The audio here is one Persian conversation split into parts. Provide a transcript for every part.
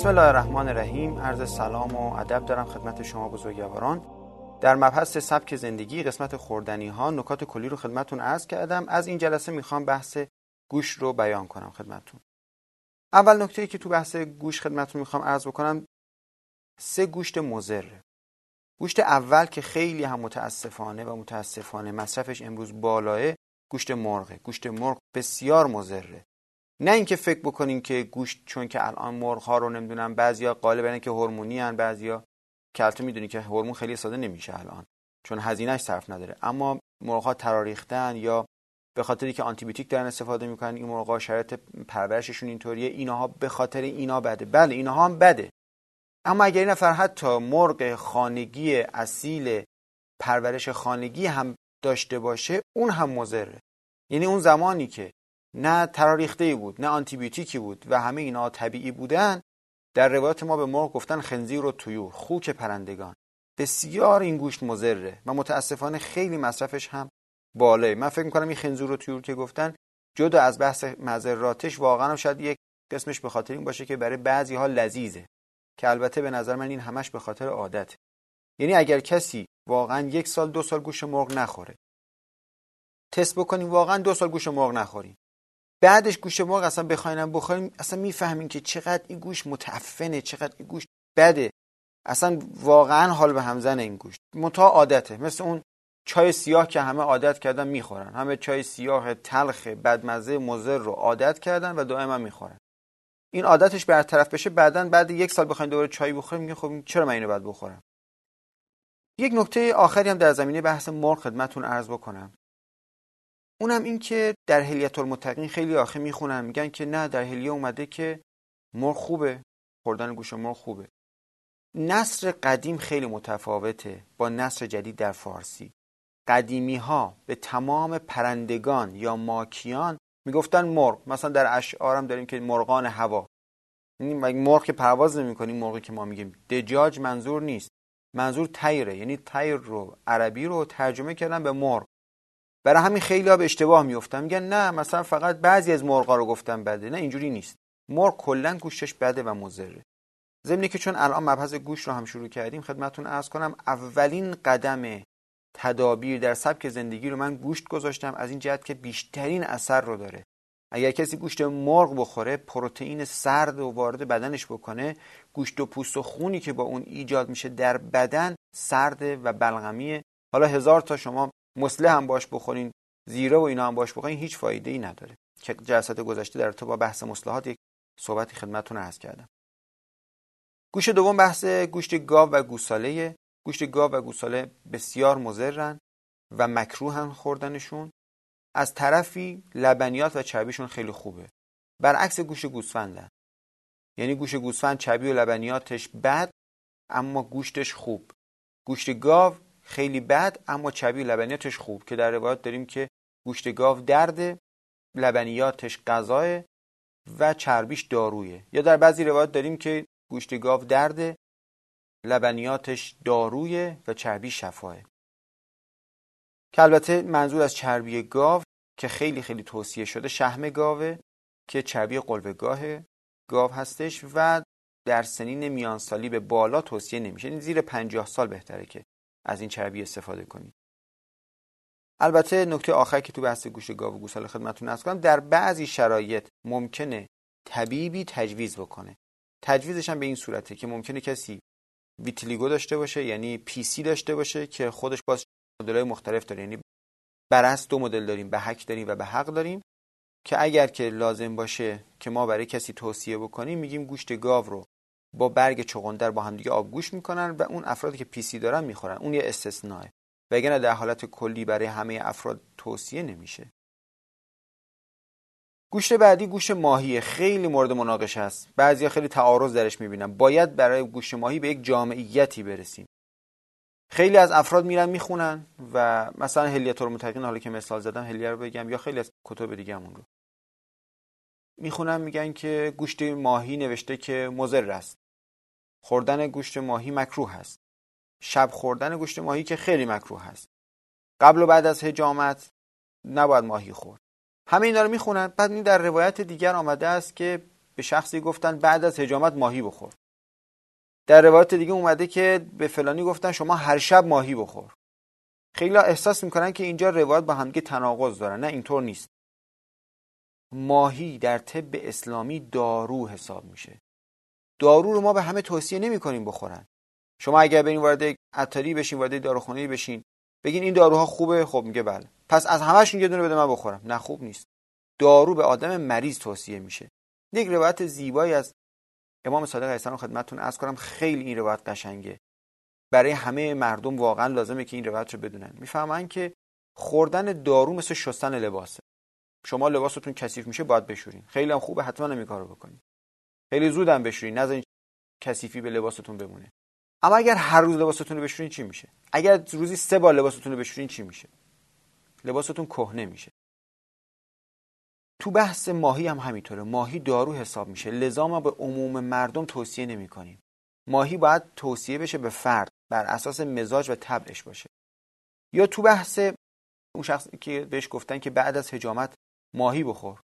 بسم الله الرحمن الرحیم عرض سلام و ادب دارم خدمت شما بزرگواران. در مبحث سبک زندگی قسمت خوردنی ها نکات کلی رو خدمتون عرض کردم. از این جلسه می‌خوام بحث گوش رو بیان کنم خدمتون اول نکته ای که تو بحث گوش خدمتون می‌خوام عرض بکنم سه گوشت مزره گوشت اول که خیلی هم متاسفانه و متاسفانه مصرفش امروز بالاه گوشت مرغه. گوشت مرغ بسیار مزره نه اینکه فکر بکنین که گوشت چون که الان مرغ ها رو نمی‌دونم بعضیا غالبا که هورمونی ان بعضیا البته می‌دونی که هورمون خیلی ساده نمیشه الان چون هزینهش صرف نداره. اما مرغ ها تراریختن یا به خاطری که آنتی بیوتیک دارن استفاده می‌کنن این مرغ ها شرایط پرورششون اینطوریه اینها به خاطر اینا بده. بله اینها هم بده. اما اگر این نفر حتی مرغ خانگی اصیل پرورش خانگی هم داشته باشه اون هم مضره. یعنی اون زمانی که نه تراریخته بود نه آنتیبیوتیکی بود و همه اینا طبیعی بودن. در روایات ما به مرغ گفتن خنزیر و تویور خوک پرندگان. بسیار این گوشت مزره و متاسفانه خیلی مصرفش هم بالاه. من فکر می‌کنم این خنزیر و که گفتن جدا از بحث مذراتش واقعا شاید یک قسمش به خاطر این باشه که برای بعضی ها لذیذه. که البته به نظر من این همش به خاطر عادت یعنی اگر کسی واقعا یک سال دو سال گوش مرغ نخوره. تست بکنیم واقعا دو سال گوش مرغ نخوریم. بعدش گوش مرغ اصلا بخواینم بخوریم اصلا می‌فهمیم که چقدر این گوش متعفنه چقدر این گوش بده. اصلا واقعا حال به همزن این گوش. متا عادته. مثل اون چای سیاه که همه عادت کردن می‌خورن. همه چای سیاه تلخ بدمزه مزر رو عادت کردن و دائما می‌خورن. این عادتش برطرف بشه بعدا بعد یک سال بخواین دوباره چای بخوریم میگه خب چرا من اینو باید بخورم؟ یک نکته آخری هم در زمینه بحث مرغ خدمتتون عرض بکنم. اونم این که در هلیت المتقین خیلی آخه می‌خونن میگن که نه در هلیه اومده که مرغ خوبه خوردن گوش مرغ خوبه. نصر قدیم خیلی متفاوته با نصر جدید در فارسی. قدیمی ها به تمام پرندگان یا ماکیان می‌گفتن مرغ. مثلا در اشعارم داریم که مرغان هوا. یعنی مرغ که پرواز نمی‌کنیم مرغی که ما میگیم. دجاج منظور نیست. منظور تیره یعنی تیر رو عربی رو ترجمه کردن به مرغ. برای همین خیلی ها به اشتباه میفتن میگن نه مثلا فقط بعضی از مرغا رو گفتن بده. نه اینجوری نیست. مرغ کلا گوشتش بده و مضره. ضمن که چون الان مبحث گوش رو هم شروع کردیم خدمتتون عرض کنم اولین قدم تدابیر در سبک زندگی رو من گوشت گذاشتم. از این جهت که بیشترین اثر رو داره. اگر کسی گوشت مرغ بخوره پروتئین سرد و وارد بدنش بکنه گوشت و پوست و خونی که با اون ایجاد میشه در بدن سرد و بلغمیه حالا هزار تا شما مسله هم باش بخورین زیره و اینا هم باش بخورین هیچ فایده ای نداره. که جلسات گذشته در تو با بحث مصلحات یک صحبتی خدمتتون عرض کردم. گوش دوم بحث گوشت گاو و گوساله. گوشت گاو و گوساله بسیار مضرن و مکروهن خوردنشون. از طرفی لبنیات و چربیشون خیلی خوبه. برعکس گوشت گوسفندن. یعنی گوشت گوسفند چربی و لبنیاتش بد اما گوشتش خوب. گوشت گاو خیلی بد اما چربی و لبنیاتش خوب که در روایات داریم که گوشت گاو درد لبنیاتش غذاه و چربیش دارویه. یا در بعضی روایات داریم که گوشت گاو درد لبنیاتش دارویه و چربی شفاه که البته منظور از چربی گاو که خیلی خیلی توصیه شده شهم گاوه که چربی قلبگاه گاو هستش و در سنین میانسالی به بالا توصیه نمیشه. یعنی زیر پنجاه سال بهتره که از این چربی استفاده کنید. البته نکته آخر که تو بحث گوش گاو و گوساله خدمتتون عرض کنم در بعضی شرایط ممکنه طبیبی تجویز بکنه. تجویزش هم به این صورته که ممکنه کسی ویتلیگو داشته باشه یعنی پی سی داشته باشه که خودش باز مدل‌های مختلف داره. یعنی برعکس دو مدل داریم به حک داریم و به حق داریم که اگر که لازم باشه که ما برای کسی توصیه بکنیم میگیم گوشت گاو رو با برگ چغندر با همدیگه آبگوش می‌کنن و اون افرادی که پیسی دارن می‌خورن. اون یه استثناء وگرنه در حالت کلی برای همه افراد توصیه نمیشه. گوشت بعدی گوشت ماهی خیلی مورد مناقشه است. بعضیا خیلی تعارض درش می‌بینن. باید برای گوشت ماهی به یک جامعیتی برسیم. خیلی از افراد میرن می‌خونن و مثلا هلیت المتقین حالا که مثال زدم هلیه رو بگم یا خیلی از کتب دیگه همون رو. می‌خونن میگن که گوشت ماهی نوشته که مضر است. خوردن گوشت ماهی مکروه است شب خوردن گوشت ماهی که خیلی مکروه است قبل و بعد از حجامت نباید ماهی خورد. همه اینا رو می‌خونن بعد این در روایت دیگر آمده است که به شخصی گفتن بعد از حجامت ماهی بخور. در روایت دیگه اومده که به فلانی گفتن شما هر شب ماهی بخور. خیلی احساس می‌کنن که اینجا روایت با همدیگه تناقض دارن نه اینطور نیست. ماهی در طب اسلامی دارو حساب میشه. دارو رو ما به همه توصیه نمی کنیم بخورن. شما اگر برین وارد عطاری بشین وارد داروخانه بشین بگین این داروها خوبه خب میگه بله. پس از همشون یه دونه بده من بخورم. نه خوب نیست. دارو به آدم مریض توصیه میشه. یک روایت زیبایی از امام صادق علیه خدمتتون عرض کنم. خیلی این روایت قشنگه. برای همه مردم واقعا لازمه که این روایت رو بدونن. می‌فهمن که خوردن دارو مثل شستن لباسه. شما لباستون کثیف میشه باید بشورین. خیلی هم خوبه حتما این کارو بکنین. خیلی زودم بشورین نذارین کثیفی به لباستون بمونه. اما اگر هر روز لباستون رو بشورین چی میشه؟ اگر روزی سه بار لباستون رو بشورین چی میشه؟ لباستون کهنه میشه. تو بحث ماهی هم همینطوره. ماهی دارو حساب میشه. لذا ما به عموم مردم توصیه نمی کنیم ماهی باید توصیه بشه به فرد بر اساس مزاج و طبعش باشه. یا تو بحث اون شخصی که بهش گفتن که بعد از حجامت ماهی بخور.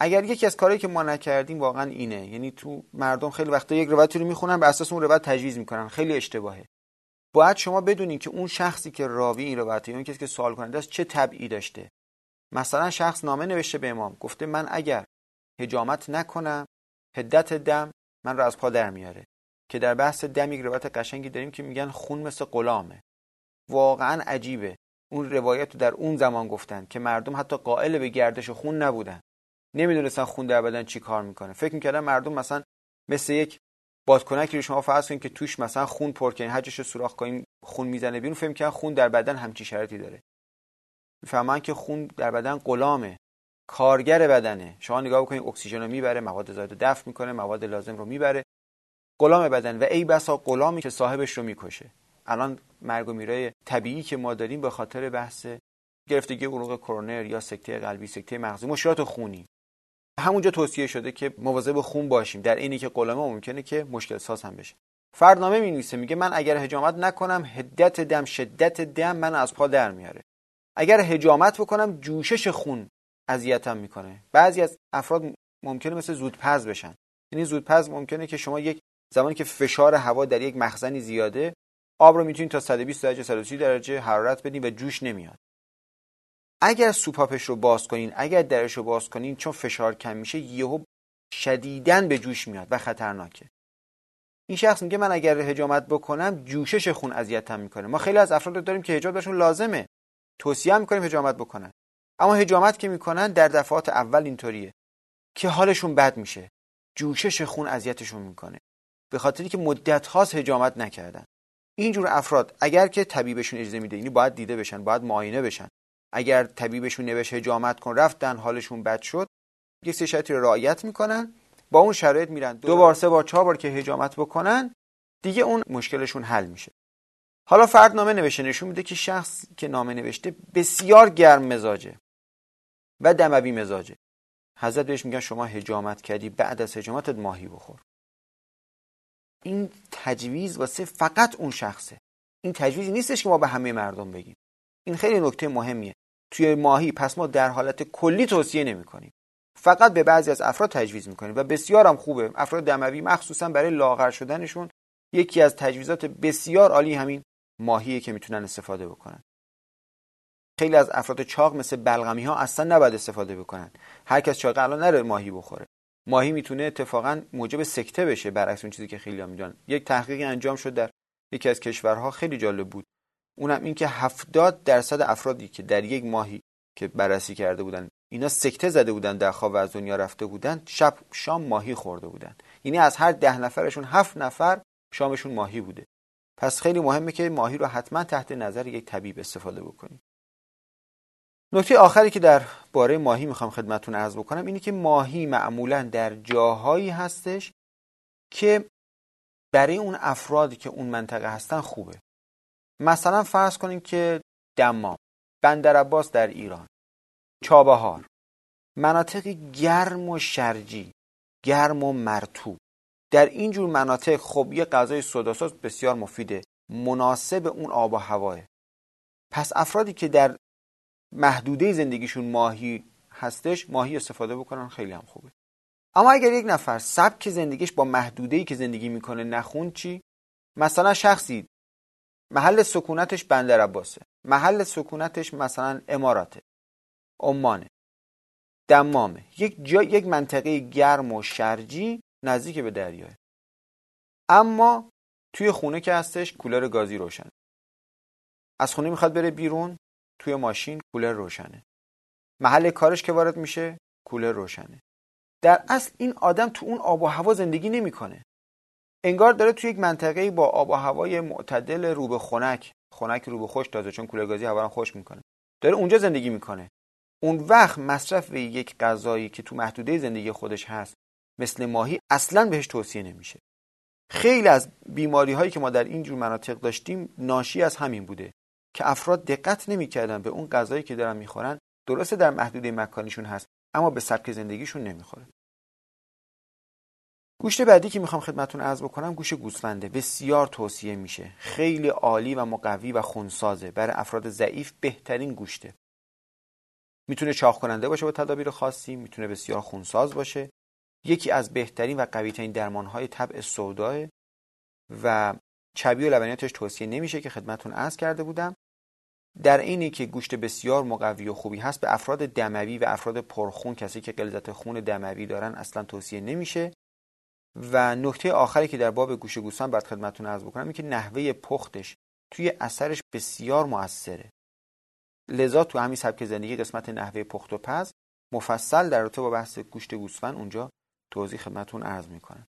اگر یکی از کارهایی که ما نکردیم واقعا اینه. یعنی تو مردم خیلی وقتا یک روایتی رو می‌خونن به اساس اون روایت تجویز می‌کنن. خیلی اشتباهه. باید شما بدونین که اون شخصی که راوی این روایت اون کسی که سوال کننده است چه طبعی داشته. مثلا شخص نامه نوشته به امام گفته من اگر هجامت نکنم هدت دم من رو از پا در میاره. که در بحث دم یک روایت قشنگی داریم که میگن خون مثل غلامه. واقعا عجیبه. اون روایت رو در اون زمان گفتن که مردم حتی قائل به گردش خون نبودن. نمی‌دونستن خون در بدن چی کار می‌کنه. فکر می‌کردن مردم مثلا مثل یک بادکنکی رو شما فرض کنید که توش مثلا خون پر کنین حجش رو سوراخ کنین خون می‌زنه بیرون فکر می‌کنن خون در بدن همچی شرطی داره. می‌فهمن که خون در بدن غلامه کارگر بدنه. شما نگاه بکنید اکسیژن رو می‌بره مواد زاید رو دفع می‌کنه مواد لازم رو می‌بره. غلام بدن. و ای بسا غلامی که صاحبش رو می‌کشه. الان مرگ و میرای طبیعی که ما داریم به خاطر بحث گرفتگی عروق کرونر یا سکته قلبی سکته مغزی مشکلات خونی. همونجا توصیه شده که مواظب خون باشیم. در اینی که قلمه ممکنه که مشکل ساز هم بشه. فردنامه می نویسه میگه من اگر حجامت نکنم هدت دم شدت دم من از پا در میاره. اگر حجامت بکنم جوشش خون اذیتم می‌کنه. بعضی از افراد ممکنه مثل زودپز بشن. یعنی زودپز ممکنه که شما یک زمانی که فشار هوا در یک مخزنی زیاده آب رو می‌تونید تا 120 درجه 130 درجه حرارت بدین و جوش نمیاد. اگر سوپاپش رو باز کنین اگر درش رو باز کنین چون فشار کم میشه یهو شدیدن به جوش میاد و خطرناکه. این شخص میگه من اگر حجامت بکنم جوشش خون اذیتم می‌کنه. ما خیلی از افراد داریم که حجاب برشون لازمه. توصیه می‌کنیم حجامت بکنن. اما حجامت که می‌کنن در دفعات اول اینطوریه که حالشون بد میشه. جوشش خون اذیتشون می‌کنه. به خاطری که مدت هاست حجامت نکردن. اینجور افراد اگر که طبیبشون اجازه میده یعنی باید دیده بشن باید معاینه بشن. اگر طبیبشون نوشت حجامت کن رفتن حالشون بد شد یک شرایطی رو رعایت می‌کنن با اون شرایط میرن دو بار سه بار چهار بار که حجامت بکنن دیگه اون مشکلشون حل میشه. حالا فرد نامه نوشته نشون میده که شخص که نامه نوشته بسیار گرم مزاجه و دموی مزاجه. حضرت بهش میگن شما حجامت کردی بعد از حجامتت ماهی بخور. این تجویز واسه فقط اون شخصه. این تجویزی نیستش که ما به همه مردم بگیم. این خیلی نکته مهمیه. توی ماهی پس ما در حالت کلی توصیه نمی کنیم فقط به بعضی از افراد تجویز می‌کنیم و بسیار هم خوبه. افراد دموی مخصوصا برای لاغر شدنشون یکی از تجویزات بسیار عالی همین ماهیه که می‌تونن استفاده بکنن. خیلی از افراد چاق مثل بلغمی ها اصلا نباید استفاده بکنن. هر کس چاق الان نره ماهی بخوره. ماهی می‌تونه اتفاقا موجب سکته بشه برعکس اون چیزی که خیلی می‌دونن. یک تحقیقی انجام شد در یکی از کشورها خیلی جالب بود. اونم این که 70 درصد افرادی که در یک ماهی که بررسی کرده بودن اینا سکته زده بودن در خواب و از دنیا رفته بودن شب شام ماهی خورده بودن. یعنی از هر ده نفرشون هفت نفر شامشون ماهی بوده. پس خیلی مهمه که ماهی رو حتما تحت نظر یک طبیب استفاده بکنیم. نکته آخری که در باره ماهی می‌خوام خدمتتون عرض بکنم اینه که ماهی معمولا در جاهایی هستش که برای اون افرادی که اون منطقه هستن خوبه. مثلا فرض کنیم که دمام بندر عباس در ایران چابهار مناطق گرم و شرجی گرم و مرتوب در این جور مناطق خب یه غذای سوداساز بسیار مفیده مناسب اون آب و هواه. پس افرادی که در محدوده زندگیشون ماهی هستش ماهی استفاده بکنن خیلی هم خوبه. اما اگر یک نفر سبک زندگیش با محدوده‌ای که زندگی می‌کنه نخون چی؟ مثلا شخصی محل سکونتش بندر عباسه محل سکونتش مثلا اماراته. عمانه. دمامه. یک جا یک منطقه گرم و شرجی نزدیک به دریاه. اما توی خونه که هستش کولر گازی روشن از خونه می‌خواد بره بیرون توی ماشین کولر روشنه. محل کارش که وارد میشه کولر روشنه. در اصل این آدم تو اون آب و هوا زندگی نمی‌کنه. انگار داره تو یک منطقه با آب و هوای معتدل رو به خنک خنک رو به خوش تازه چون کولر گازی هوا خوش می‌کنه. داره اونجا زندگی می‌کنه. اون وقت مصرف یک غذایی که تو محدوده زندگی خودش هست مثل ماهی اصلا بهش توصیه نمیشه. خیلی از بیماری هایی که ما در این جور مناطق داشتیم ناشی از همین بوده که افراد دقت نمی‌کردن به اون غذایی که دارن می‌خورن درسته در محدوده مکانیشون هست اما به سبک زندگیشون نمی‌خوره. گوشت بعدی که می‌خوام خدمتون عرض بکنم گوشت گوسفنده. بسیار توصیه میشه. خیلی عالی و مقوی و خونسازه. برای افراد ضعیف بهترین گوشته. می‌تونه چاق کننده باشه با تدابیر خاصی می‌تونه بسیار خونساز باشه. یکی از بهترین و قویترین درمانهای طبع سوداه و چبی و لبنیاتش توصیه نمیشه که خدمتون عرض کرده بودم. در اینی که گوشت بسیار مقوی و خوبی هست به افراد دموی و افراد پرخون کسی که غلظت خون دموی دارن اصلا توصیه نمیشه. و نکته آخری که در باب گوشت گوسفند باید خدمتتون عرض بکنم این که نحوه پختش توی اثرش بسیار موثره. لذا تو همین سبک زندگی قسمت نحوه پخت و پز مفصل در رابطه با بحث گوشت گوسفند اونجا توضیح خدمتتون عرض می‌کنم.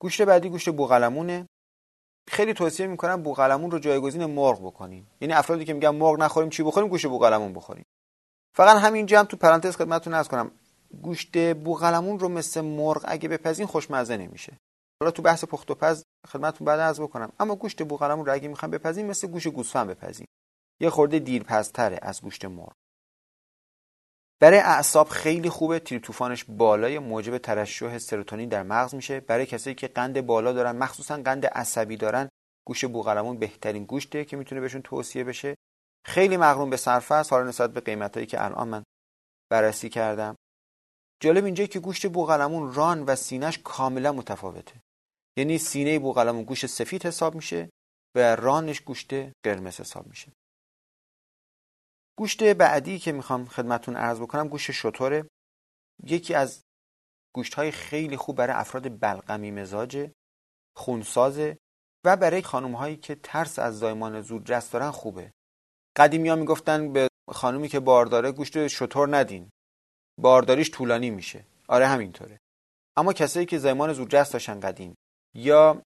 گوشت بعدی گوشت بوقلمونه. خیلی توصیه می‌کنم بوقلمون رو جایگزین مرغ بکنین یعنی افرادی که میگن مرغ نخوریم چی بخوریم؟ گوشت بوقلمون بخوریم. فقط همینجا هم تو پرانتز خدمتتون عرض کنم. گوشت بوقلمون رو مثل مرغ اگه بپزین خوشمزه نمیشه. حالا تو بحث پخت و پز خدمتتون بعد عرض بکنم. اما گوشت بوقلمون رو اگه می‌خوام بپزین مثل گوشت گوسفند بپزین یه خورده دیرپزتره از گوشت مرغ. برای اعصاب خیلی خوبه. تیر بالای موجب ترشح سروتونین در مغز میشه. برای کسایی که قند بالا دارن مخصوصا قند عصبی دارن گوشت بوقلمون بهترین گوشته که می‌تونه بهشون توصیه بشه. خیلی مغروم به صرفه است. حالا نسبت به قیمتایی که الان من بررسی کردم. جالب اینجا که گوشت بوقلمون ران و سینهش کاملا متفاوته. یعنی سینه بوقلمون گوشت سفید حساب میشه و رانش گوشت قرمز حساب میشه. گوشت بعدی که می‌خوام خدمتون عرض بکنم گوشت شطوره یکی از گوشت های خیلی خوب برای افراد بلغمی مزاج خونسازه و برای خانم هایی که ترس از زایمان زودرس دارن خوبه. قدیمی ها می‌گفتن به خانومی که بارداره گوشت شطور ندین. بارداریش طولانی میشه. آره همینطوره. اما کسایی که زایمان زودرس داشتن قدیم یا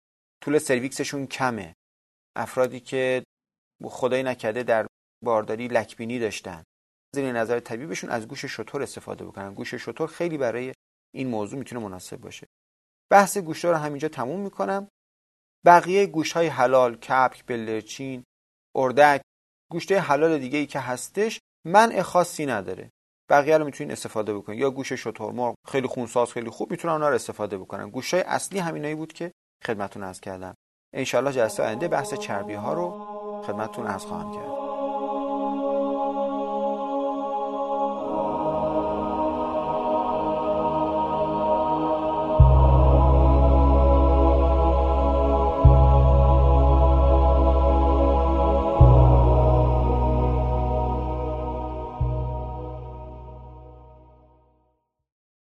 طول سرویکسشون کمه افرادی که خدای نکرده در بارداری لکبینی داشتن زیر نظر طبیبشون از گوش شطور استفاده بکنن. گوش شطور خیلی برای این موضوع می‌تونه مناسب باشه. بحث گوشت رو همینجا تموم می‌کنم. بقیه گوشت های حلال کپک بلرچین اردک گوشت حلال دیگه ای که هستش منع خاصی نداره. بقیه رو می‌تونین استفاده بکنین. یا گوش شطور مرغ خیلی خونساز خیلی خوب می‌تونن اونا رو استفاده بکنن. گوشت های اصلی همینایی بود که خدمتتون عرض کردم. انشالله جلسه آینده بحث چربی ها رو خدمتتون عرض خواهم کرد.